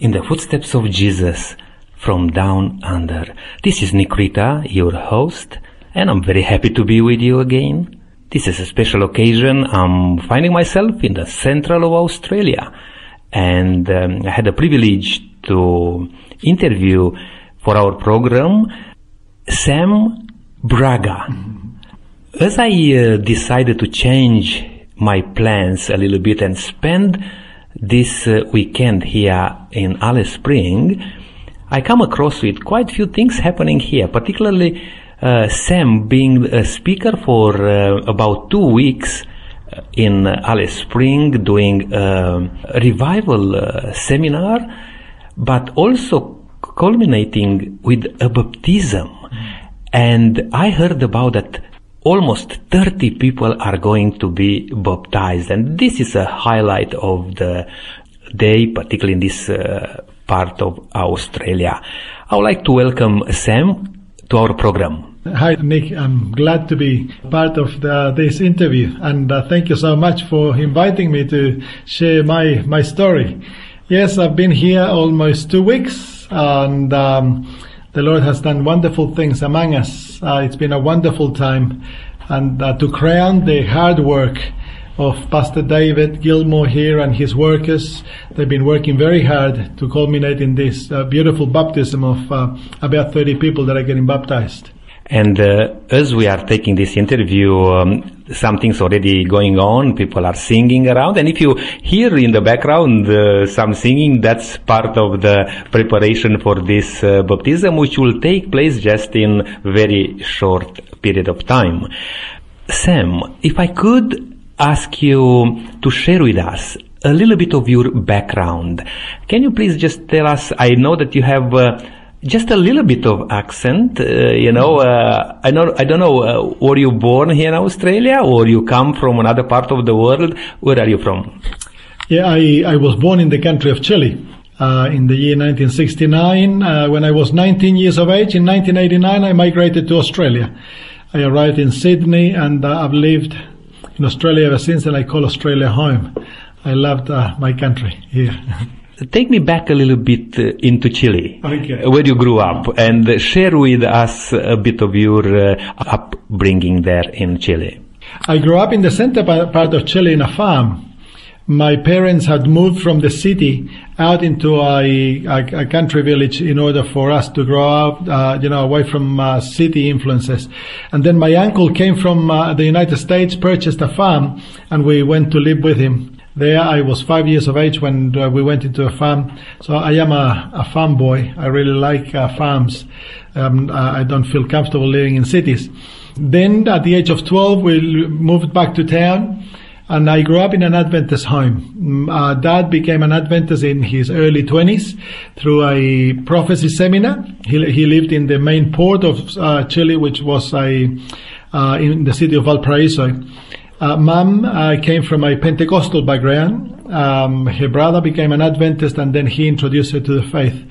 in the footsteps of Jesus from down under. This is Nikrita, your host, and I'm very happy to be with you again. This is a special occasion. I'm finding myself in the central of Australia, and um, I had the privilege to interview for our program Sam Braga. As I uh, decided to change my plans a little bit and spend this uh, weekend here in Alice Spring, I come across with quite few things happening here, particularly uh, Sam being a speaker for uh, about two weeks uh, in Alice Spring doing a revival uh, seminar, but also culminating with a baptism. And I heard about that almost 30 people are going to be baptized. And this is a highlight of the day, particularly in this uh, part of Australia. I would like to welcome Sam to our program. Hi, Nick. I'm glad to be part of the, this interview, and uh, thank you so much for inviting me to share my my story. Yes, I've been here almost two weeks, and um, the Lord has done wonderful things among us. Uh, it's been a wonderful time, and uh, to crown the hard work of Pastor David Gilmore here and his workers. They've been working very hard to culminate in this uh, beautiful baptism of uh, about 30 people that are getting baptized. And uh, as we are taking this interview, um, something's already going on. People are singing around, and if you hear in the background uh, some singing, that's part of the preparation for this uh, baptism, which will take place just in very short period of time. Sam, if I could ask you to share with us a little bit of your background, can you please just tell us? I know that you have uh, just a little bit of accent. Uh, you know, uh, I know I don't know. Uh, were you born here in Australia, or you come from another part of the world? Where are you from? Yeah, I, I was born in the country of Chile. Uh, in the year 1969, uh, when I was 19 years of age, in 1989, I migrated to Australia. I arrived in Sydney, and uh, I've lived in Australia ever since, and I call Australia home. I loved my country here. Take me back a little bit uh, into Chile, okay. where you grew up, and share with us a bit of your uh, upbringing there in Chile. I grew up in the center part of Chile in a farm. My parents had moved from the city out into a, a, a country village in order for us to grow up, uh, you know, away from uh, city influences. And then my uncle came from uh, the United States, purchased a farm, and we went to live with him there. I was five years of age when uh, we went into a farm. So I am a, a farm boy. I really like uh, farms. Um, I don't feel comfortable living in cities. Then at the age of 12, we moved back to town and I grew up in an Adventist home. Mm, uh, dad became an Adventist in his early 20s through a prophecy seminar. He, he lived in the main port of uh, Chile, which was a, uh, in the city of Valparaiso. Uh, Mom uh, came from a Pentecostal background. Um, her brother became an Adventist, and then he introduced her to the faith.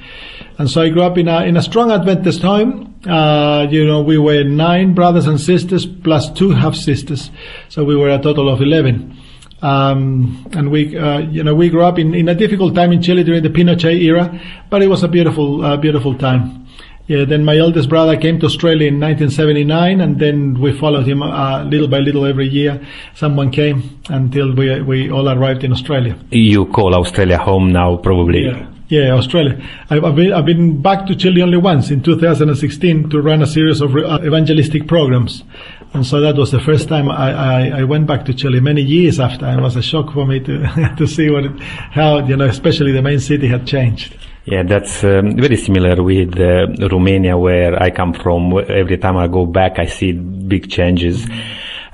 And so I grew up in a in a strong Adventist home. Uh, you know, we were nine brothers and sisters plus two half sisters, so we were a total of eleven. Um, and we, uh, you know, we grew up in, in a difficult time in Chile during the Pinochet era, but it was a beautiful, uh, beautiful time. Yeah, then my eldest brother came to Australia in 1979, and then we followed him uh, little by little every year. Someone came until we we all arrived in Australia. You call Australia home now, probably. Yeah. Yeah, Australia. I've, I've, been, I've been back to Chile only once in 2016 to run a series of uh, evangelistic programs. And so that was the first time I, I, I, went back to Chile many years after. It was a shock for me to, to see what it, how, you know, especially the main city had changed. Yeah, that's um, very similar with uh, Romania, where I come from. Every time I go back, I see big changes.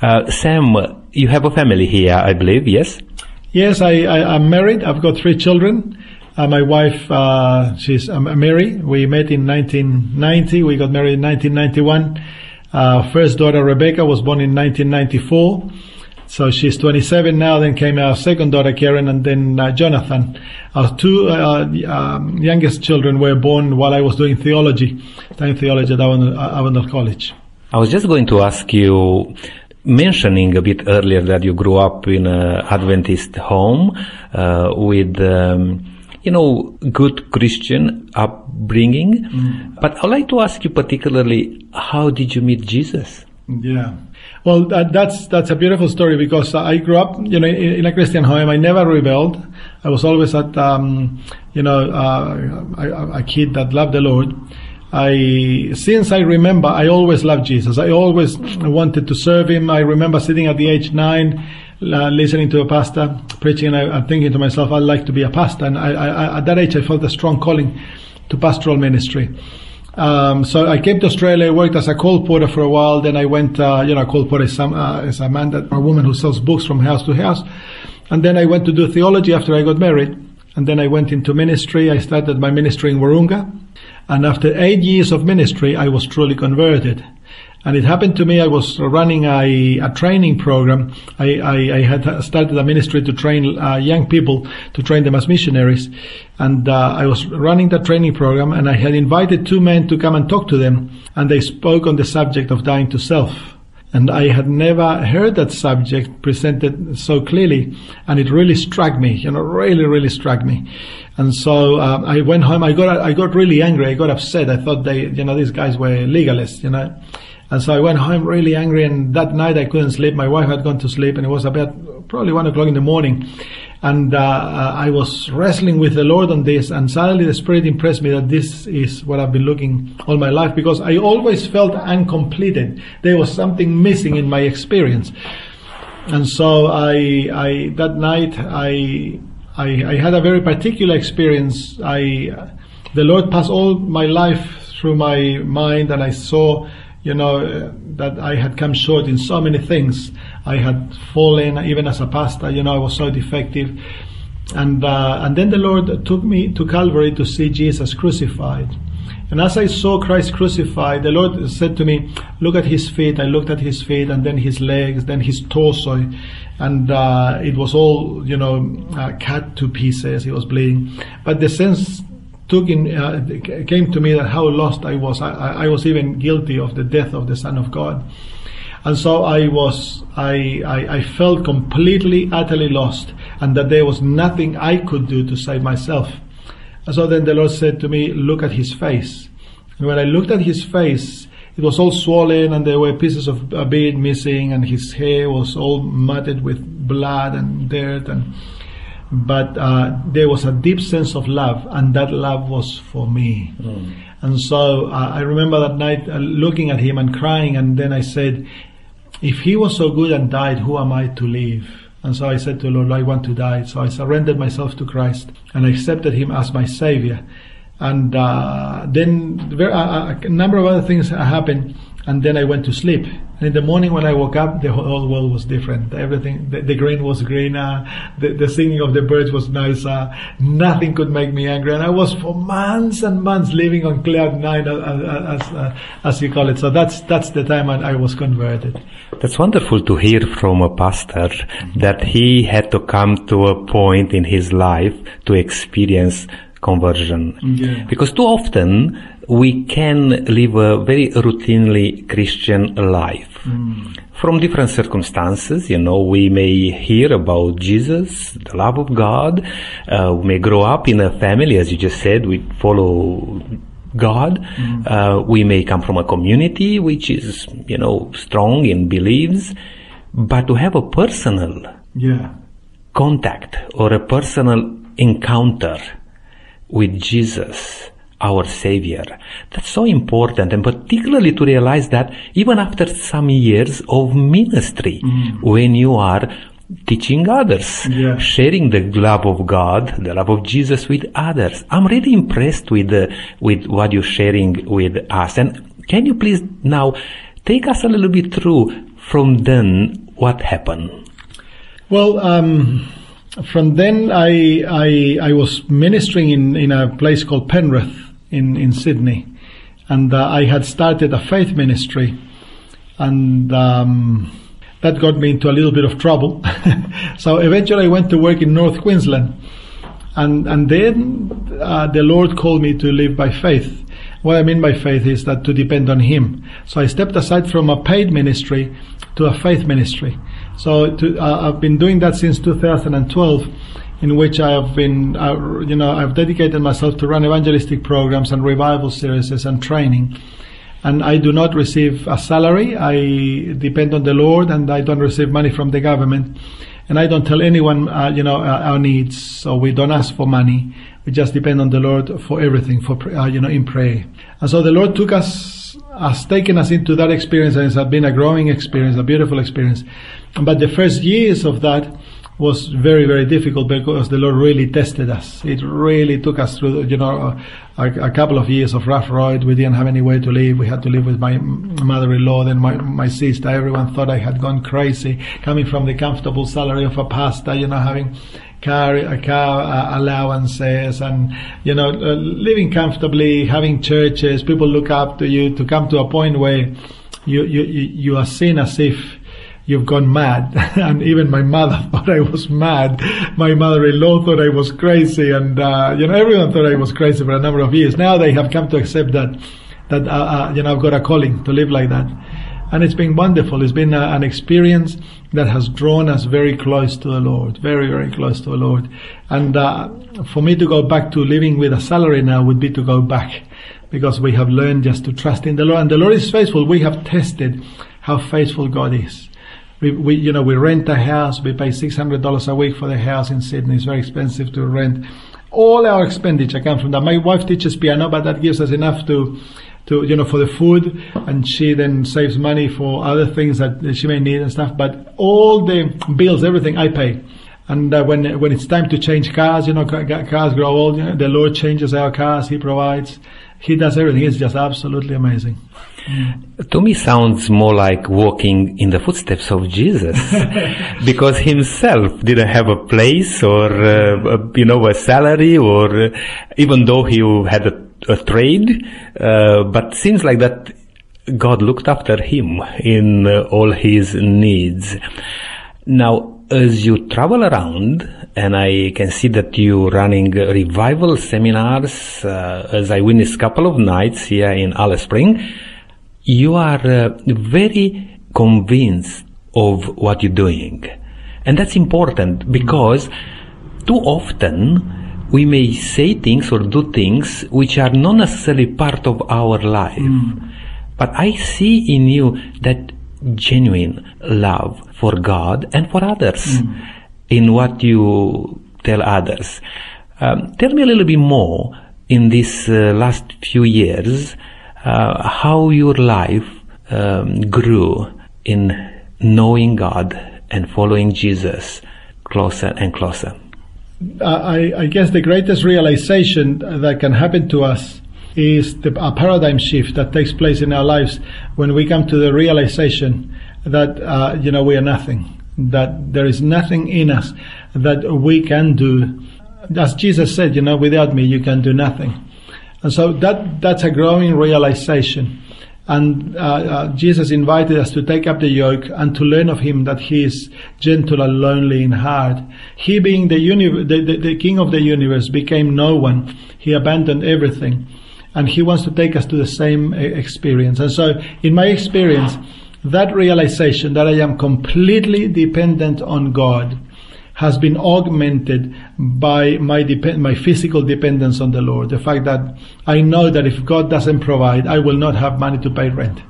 Uh, Sam, you have a family here, I believe, yes? Yes, I, I, am married. I've got three children. Uh, my wife, uh, she's uh, Mary. We met in 1990. We got married in 1991. Uh, first daughter, Rebecca, was born in 1994. So she's 27 now. Then came our second daughter, Karen, and then uh, Jonathan. Our two uh, um, youngest children were born while I was doing theology, studying theology at Avondale College. I was just going to ask you, mentioning a bit earlier that you grew up in an Adventist home uh, with. Um, you know, good Christian upbringing. But I'd like to ask you particularly, how did you meet Jesus? Yeah. Well, that, that's that's a beautiful story because I grew up, you know, in, in a Christian home. I never rebelled. I was always at, um, you know, uh, a, a kid that loved the Lord. I, since I remember, I always loved Jesus. I always wanted to serve Him. I remember sitting at the age nine, uh, listening to a pastor preaching, and I, am thinking to myself, I'd like to be a pastor. And I, I, at that age, I felt a strong calling to pastoral ministry. Um, so I came to Australia, worked as a colporteur for a while. Then I went, uh, you know, colporteur is, some, uh, is a man that, a woman who sells books from house to house. And then I went to do theology after I got married. And then I went into ministry. I started my ministry in Wahroonga. And after eight years of ministry, I was truly converted. And it happened to me, I was running a, a training program. I, I, I, had started a ministry to train uh, young people, to train them as missionaries. And uh, I was running that training program and I had invited two men to come and talk to them. And they spoke on the subject of dying to self. And I had never heard that subject presented so clearly. And it really struck me, you know, really, really struck me. And so uh, I went home. I got I got really angry. I got upset. I thought they, you know, these guys were legalists, you know. And so I went home really angry. And that night I couldn't sleep. My wife had gone to sleep, and it was about probably one o'clock in the morning. And uh, I was wrestling with the Lord on this, and suddenly the Spirit impressed me that this is what I've been looking all my life because I always felt uncompleted. There was something missing in my experience. And so I, I that night I I, I, had a very particular experience. I, the Lord passed all my life through my mind, and I saw, you know, that I had come short in so many things. I had fallen, even as a pastor. You know, I was so defective, and uh, and then the Lord took me to Calvary to see Jesus crucified. And as I saw Christ crucified, the Lord said to me, Look at his feet. I looked at his feet and then his legs, then his torso. And uh, it was all, you know, uh, cut to pieces. He was bleeding. But the sense took in, uh, came to me that how lost I was. I, I was even guilty of the death of the Son of God. And so I was, I, I, I felt completely, utterly lost, and that there was nothing I could do to save myself. And so then the Lord said to me, Look at his face. And when I looked at his face, it was all swollen and there were pieces of a beard missing and his hair was all matted with blood and dirt and but uh, there was a deep sense of love and that love was for me mm. and so uh, i remember that night uh, looking at him and crying and then i said if he was so good and died who am i to live and so I said to the Lord, I want to die. So I surrendered myself to Christ and I accepted Him as my Savior. And uh, then a, a number of other things happened and then I went to sleep. And in the morning when I woke up, the whole world was different. Everything, the, the green was greener, the, the singing of the birds was nicer, nothing could make me angry. And I was for months and months living on cloud nine, as, as, uh, as you call it. So that's, that's the time I, I was converted. That's wonderful to hear from a pastor that he had to come to a point in his life to experience conversion. Yeah. Because too often we can live a very routinely Christian life. Mm. From different circumstances, you know, we may hear about Jesus, the love of God. Uh, we may grow up in a family, as you just said, we follow God. Mm. Uh, we may come from a community which is, you know, strong in beliefs. But to have a personal yeah. contact or a personal encounter with Jesus, our Savior. That's so important, and particularly to realize that even after some years of ministry, mm. when you are teaching others, yeah. sharing the love of God, the love of Jesus with others. I'm really impressed with uh, with what you're sharing with us. And can you please now take us a little bit through from then what happened? Well, um, from then I, I, I was ministering in, in a place called Penrith in, in Sydney. And uh, I had started a faith ministry. And um, that got me into a little bit of trouble. so eventually I went to work in North Queensland. And, and then uh, the Lord called me to live by faith. What I mean by faith is that to depend on Him. So I stepped aside from a paid ministry to a faith ministry. So to, uh, I've been doing that since 2012. in which I have been, uh, you know, I've dedicated myself to run evangelistic programs and revival series and training. And I do not receive a salary. I depend on the Lord, and I don't receive money from the government. And I don't tell anyone, uh, you know, uh, our needs. So we don't ask for money. We just depend on the Lord for everything, for uh, you know, in prayer. And so the Lord took us, has taken us into that experience, and it's been a growing experience, a beautiful experience. But the first years of that was very, very difficult because the Lord really tested us. It really took us through, you know, a, a, couple of years of rough road. We didn't have any way to live. We had to live with my mother-in-law, then my, my sister. Everyone thought I had gone crazy, coming from the comfortable salary of a pastor, you know, having car, car uh, allowances and, you know, uh, living comfortably, having churches. People look up to you to come to a point where you, you, you are seen as if you've gone mad. and even my mother thought I was mad. My mother-in-law thought I was crazy, and uh, you know everyone thought I was crazy for a number of years. Now they have come to accept that that uh, uh, you know I've got a calling to live like that, and it's been wonderful. It's been a, uh, an experience that has drawn us very close to the Lord, very very close to the Lord. And uh, for me to go back to living with a salary now would be to go back. Because we have learned just to trust in the Lord, and the Lord is faithful. We have tested how faithful God is. We, we, you know, we rent a house. We pay six hundred dollars a week for the house in Sydney. It's very expensive to rent. All our expenditure comes from that. My wife teaches piano, but that gives us enough to, to you know, for the food, and she then saves money for other things that she may need and stuff. But all the bills, everything, I pay. And uh, when when it's time to change cars, you know, cars grow old. You know, the Lord changes our cars. He provides. He does everything. It's just absolutely amazing. Mm. To me, sounds more like walking in the footsteps of Jesus, because himself didn't have a place or uh, you know a salary, or uh, even though he had a, a trade, uh, but seems like that God looked after him in uh, all his needs. Now, as you travel around, and I can see that you running revival seminars, uh, as I witnessed a couple of nights here in Alice Spring, you are uh, very convinced of what you're doing. And that's important because too often we may say things or do things which are not necessarily part of our life. Mm. But I see in you that genuine love for God and for others mm. in what you tell others. Um, tell me a little bit more in these uh, last few years uh, how your life um, grew in knowing God and following Jesus closer and closer. I, I guess the greatest realization that can happen to us is the, a paradigm shift that takes place in our lives when we come to the realization that uh, you know we are nothing, that there is nothing in us that we can do. As Jesus said, you know, without me you can do nothing. And so that that's a growing realization. And uh, uh, Jesus invited us to take up the yoke and to learn of Him that He is gentle and lonely in heart. He, being the, uni- the, the, the King of the universe, became no one. He abandoned everything and he wants to take us to the same uh, experience. And so, in my experience, that realization that I am completely dependent on God has been augmented by my dep- my physical dependence on the Lord. The fact that I know that if God doesn't provide, I will not have money to pay rent,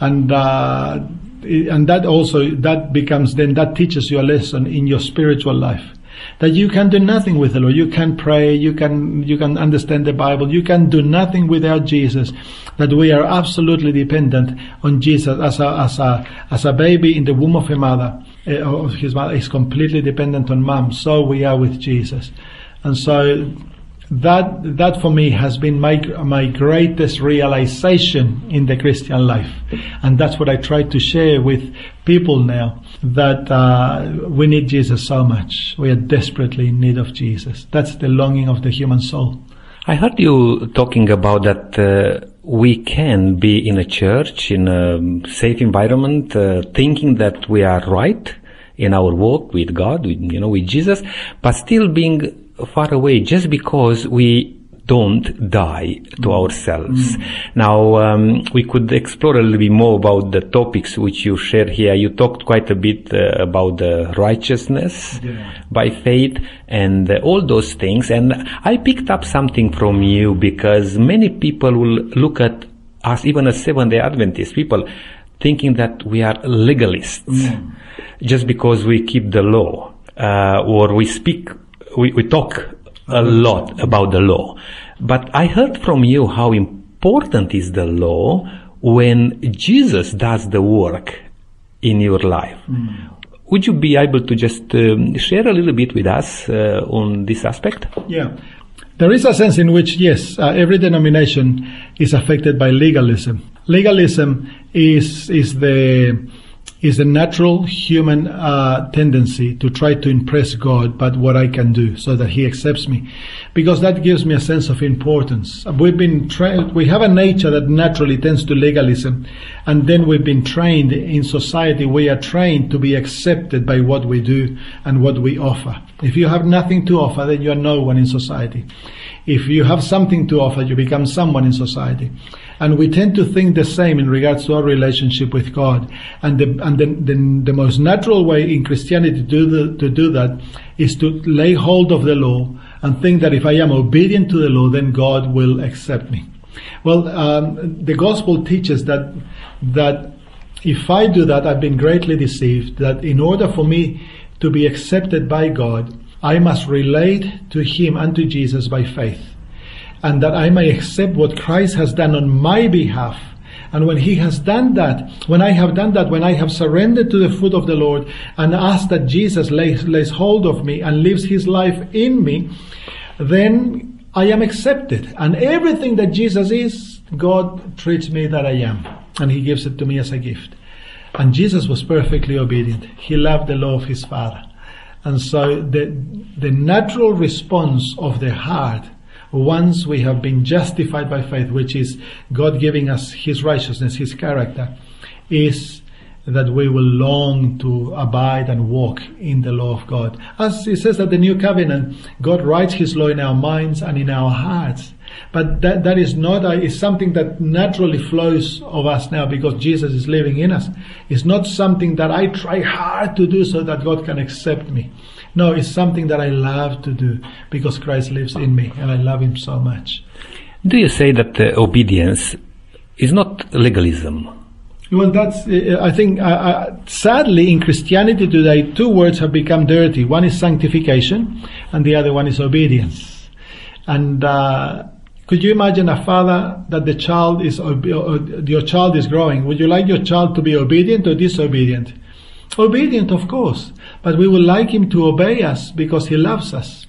and uh, and that also that becomes then that teaches you a lesson in your spiritual life that you can do nothing with the Lord. You can pray, you can, you can understand the Bible, you can do nothing without Jesus. That we are absolutely dependent on Jesus as a, as a, as a baby in the womb of a mother, uh, his mother is completely dependent on mom. So we are with Jesus. And so that that for me has been my my greatest realization in the Christian life, and that's what I try to share with people now. That uh, we need Jesus so much. We are desperately in need of Jesus. That's the longing of the human soul. I heard you talking about that. Uh, we can be in a church in a safe environment, uh, thinking that we are right in our walk with God, with, you know, with Jesus, but still being far away just because we don't die to ourselves. Now, um, we could explore a little bit more about the topics which you shared here. You talked quite a bit uh, about the righteousness Yeah. by faith and uh, all those things. And I picked up something from you because many people will look at us, even as Seventh day Adventist people, thinking that we are legalists just because we keep the law, uh, or we speak, we, we talk a lot about the law. But I heard from you how important is the law when Jesus does the work in your life. Would you be able to just um, share a little bit with us uh, on this aspect? Yeah. There is a sense in which, yes, uh, every denomination is affected by legalism. Legalism is, is the, is a natural human uh, tendency to try to impress God by what I can do so that He accepts me. Because that gives me a sense of importance. We've been trained, we have a nature that naturally tends to legalism, and then we've been trained in society, we are trained to be accepted by what we do and what we offer. If you have nothing to offer, then you are no one in society. If you have something to offer, you become someone in society. And we tend to think the same in regards to our relationship with God. And the, and the, the, the most natural way in Christianity to do, the, to do that is to lay hold of the law and think that if I am obedient to the law, then God will accept me. Well, um, the gospel teaches that, that if I do that, I've been greatly deceived, that in order for me to be accepted by God, I must relate to Him and to Jesus by faith. And that I may accept what Christ has done on my behalf. And when He has done that, when I have done that, when I have surrendered to the foot of the Lord and asked that Jesus lays, lays hold of me and lives His life in me, then I am accepted. And everything that Jesus is, God treats me that I am. And He gives it to me as a gift. And Jesus was perfectly obedient. He loved the law of His Father. And so the, the natural response of the heart, once we have been justified by faith, which is God giving us His righteousness, His character, is that we will long to abide and walk in the law of God. As it says that the new covenant, God writes His law in our minds and in our hearts. But that, that is not, a, is something that naturally flows of us now because Jesus is living in us. It's not something that I try hard to do so that God can accept me. No, it's something that I love to do because Christ lives in me and I love Him so much. Do you say that uh, obedience is not legalism? Well, that's, uh, I think, uh, uh, sadly in Christianity today, two words have become dirty. One is sanctification and the other one is obedience. And, uh, could you imagine a father that the child is, uh, your child is growing? Would you like your child to be obedient or disobedient? Obedient, of course, but we would like him to obey us because he loves us.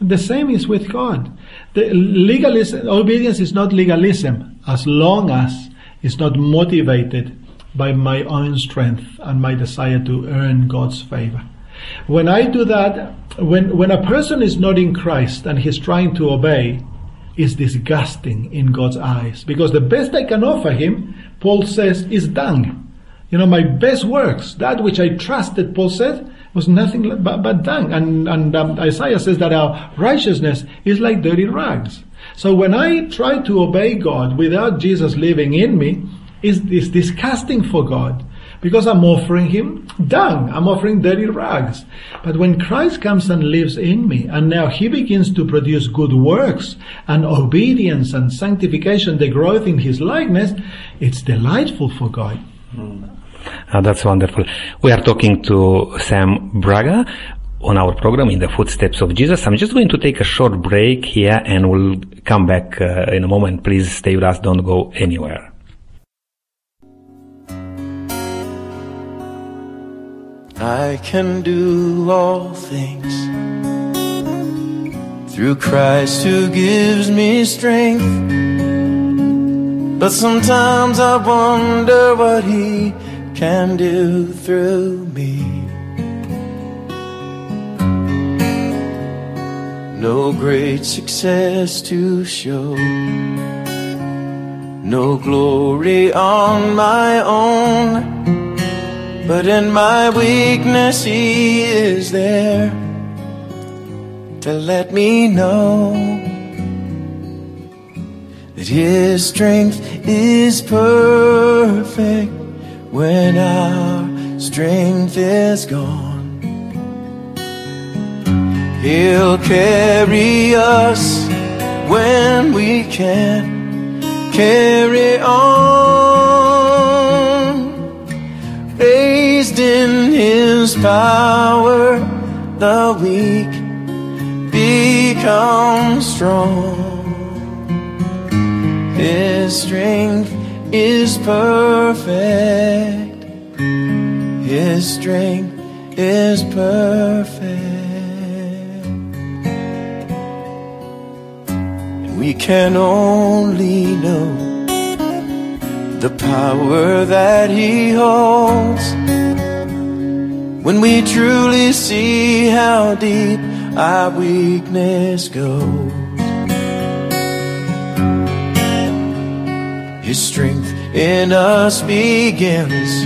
The same is with God. The legalism, obedience is not legalism as long as it's not motivated by my own strength and my desire to earn God's favor. When I do that, when, when a person is not in Christ and he's trying to obey, is disgusting in God's eyes because the best I can offer him, Paul says, is dung. You know, my best works, that which I trusted, Paul said, was nothing but, but dung. And, and um, Isaiah says that our righteousness is like dirty rags. So when I try to obey God without Jesus living in me, is is disgusting for God because I'm offering Him dung. I'm offering dirty rags. But when Christ comes and lives in me, and now He begins to produce good works and obedience and sanctification, the growth in His likeness, it's delightful for God. Ah, that's wonderful. We are talking to Sam Braga on our program in the footsteps of Jesus. I'm just going to take a short break here and we'll come back uh, in a moment. Please stay with us. Don't go anywhere. I can do all things through Christ who gives me strength. But sometimes I wonder what He can do through me. No great success to show, no glory on my own. But in my weakness, He is there to let me know that His strength is perfect when our strength is gone. He'll carry us when we can't carry on. Raised in His power, the weak become strong. His strength is perfect. His strength is perfect. And we can only know the power that He holds when we truly see how deep our weakness goes. His strength in us begins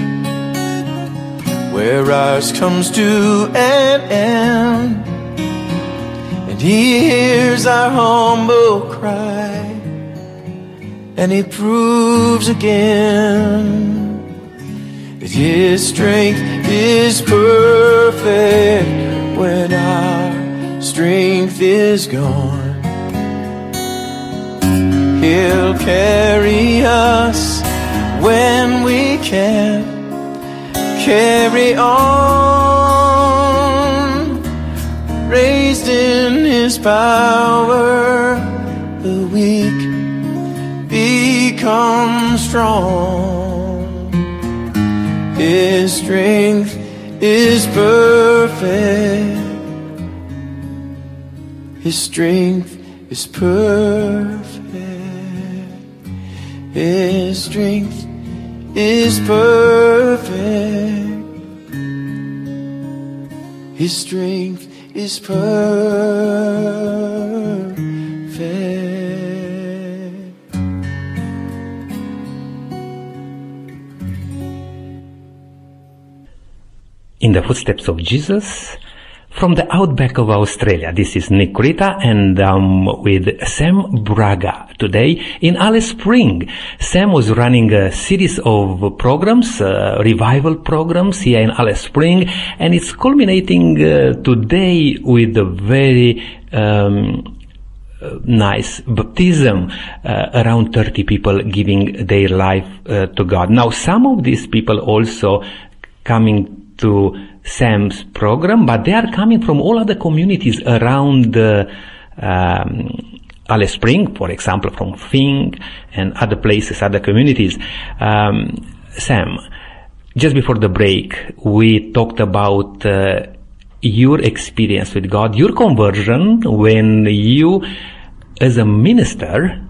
where ours comes to an end. And He hears our humble cry and He proves again that His strength is perfect when our strength is gone. He'll carry us when we can't carry on. Raised in His power, the weak become strong. His strength is perfect. His strength is perfect. His strength is perfect. His strength is perfect. In the footsteps of Jesus, from the outback of Australia, this is Nick Rita and um, with Sam Braga today in Alice Spring. Sam was running a series of programs, uh, revival programs here in Alice Spring, and it's culminating uh, today with a very um, uh, nice baptism, uh, around 30 people giving their life uh, to God. Now, some of these people also coming to Sam's program, but they are coming from all other communities around uh, um, Alice Spring, for example, from Fing and other places, other communities. Um, Sam, just before the break, we talked about uh, your experience with God, your conversion when you, as a minister,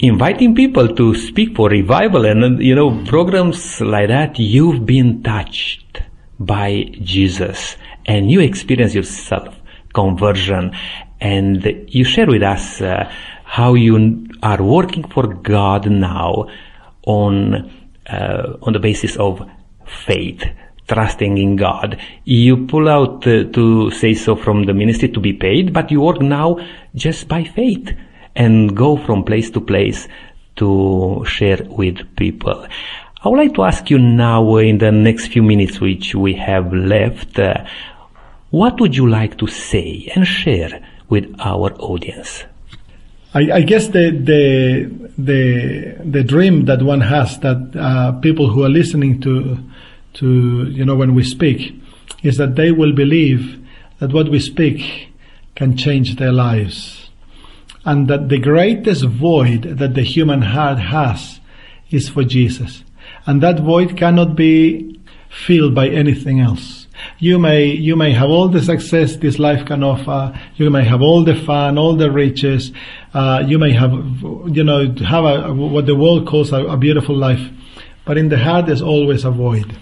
inviting people to speak for revival and you know programs like that you've been touched by Jesus. And you experience yourself conversion. And you share with us uh, how you are working for God now on uh, on the basis of faith trusting in God. You pull out uh, to say so from the ministry to be paid but you work now just by faith and go from place to place to share with people. I would like to ask you now, in the next few minutes which we have left, uh, what would you like to say and share with our audience? I, I guess the, the the the dream that one has that uh, people who are listening to to you know when we speak is that they will believe that what we speak can change their lives, and that the greatest void that the human heart has is for Jesus, and that void cannot be filled by anything else. You may you may have all the success this life can offer. You may have all the fun, all the riches. Uh, you may have you know have a, what the world calls a, a beautiful life, but in the heart there's always a void,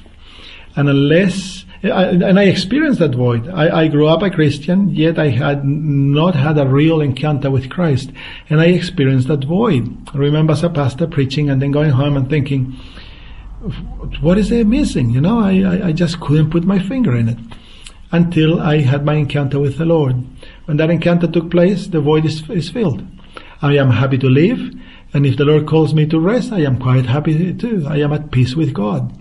and unless and I experienced that void. I, I grew up a Christian, yet I had not had a real encounter with Christ, and I experienced that void. I remember as a pastor preaching and then going home and thinking, what is there missing? You know, I, I, I just couldn't put my finger in it until I had my encounter with the Lord. When that encounter took place, the void is, is filled. I am happy to live And if the Lord calls me to rest, I am quite happy too. I am at peace with God.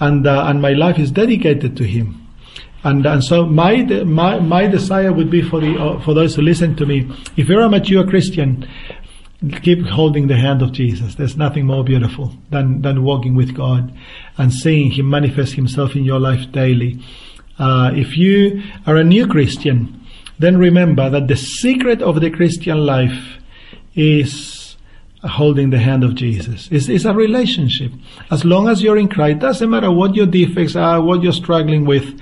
And, uh, and my life is dedicated to Him. And, and so my, my, my desire would be for the, uh, for those who listen to me, if you're a mature Christian, keep holding the hand of Jesus. There's nothing more beautiful than, than walking with God and seeing Him manifest Himself in your life daily. Uh, if you are a new Christian, then remember that the secret of the Christian life is holding the hand of Jesus. It's, it's a relationship. As long as you're in Christ, doesn't matter what your defects are, what you're struggling with.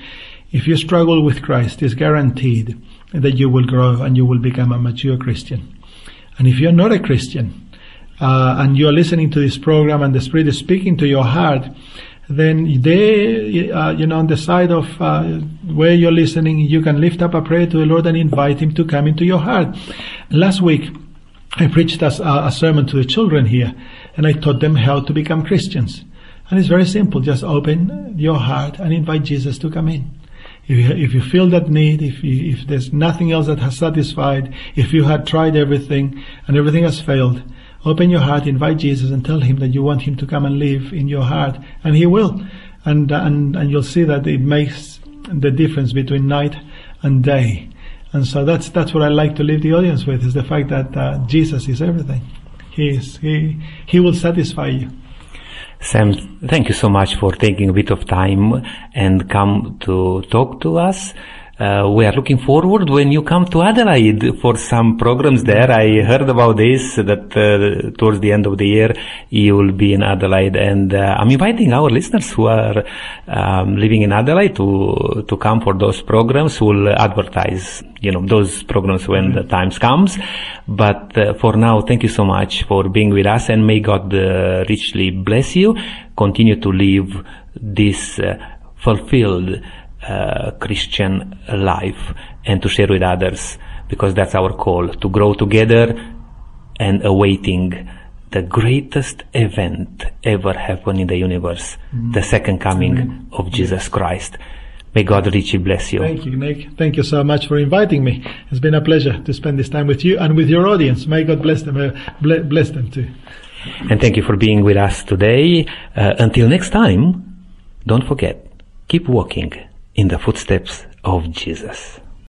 If you struggle with Christ, it's guaranteed that you will grow and you will become a mature Christian. And if you're not a Christian, uh, and you're listening to this program and the Spirit is speaking to your heart, then they, uh, you know, on the side of uh, where you're listening, you can lift up a prayer to the Lord and invite Him to come into your heart. Last week, I preached a, a sermon to the children here, and I taught them how to become Christians. And it's very simple. Just open your heart and invite Jesus to come in. If you, if you feel that need, if, you, if there's nothing else that has satisfied, if you had tried everything and everything has failed, open your heart, invite Jesus and tell him that you want him to come and live in your heart and he will. And, and, and you'll see that it makes the difference between night and day. And so that's, that's what I like to leave the audience with is the fact that uh, Jesus is everything. He is, he, he will satisfy you. Sam, thank you so much for taking a bit of time and come to talk to us. Uh, we are looking forward when you come to Adelaide for some programs there. I heard about this that uh, towards the end of the year you will be in Adelaide, and uh, I'm inviting our listeners who are um, living in Adelaide to to come for those programs. We'll advertise, you know, those programs when the times comes. But uh, for now, thank you so much for being with us, and may God uh, richly bless you. Continue to live this uh, fulfilled Christian life and to share with others because that's our call to grow together and awaiting the greatest event ever happened in the universe, the second coming of Jesus Christ. May God richly bless you. Thank you, Nick. Thank you so much for inviting me. It's been a pleasure to spend this time with you and with your audience. May God bless them, uh, ble- bless them too. And thank you for being with us today. Uh, until next time, don't forget, keep walking in the footsteps of Jesus.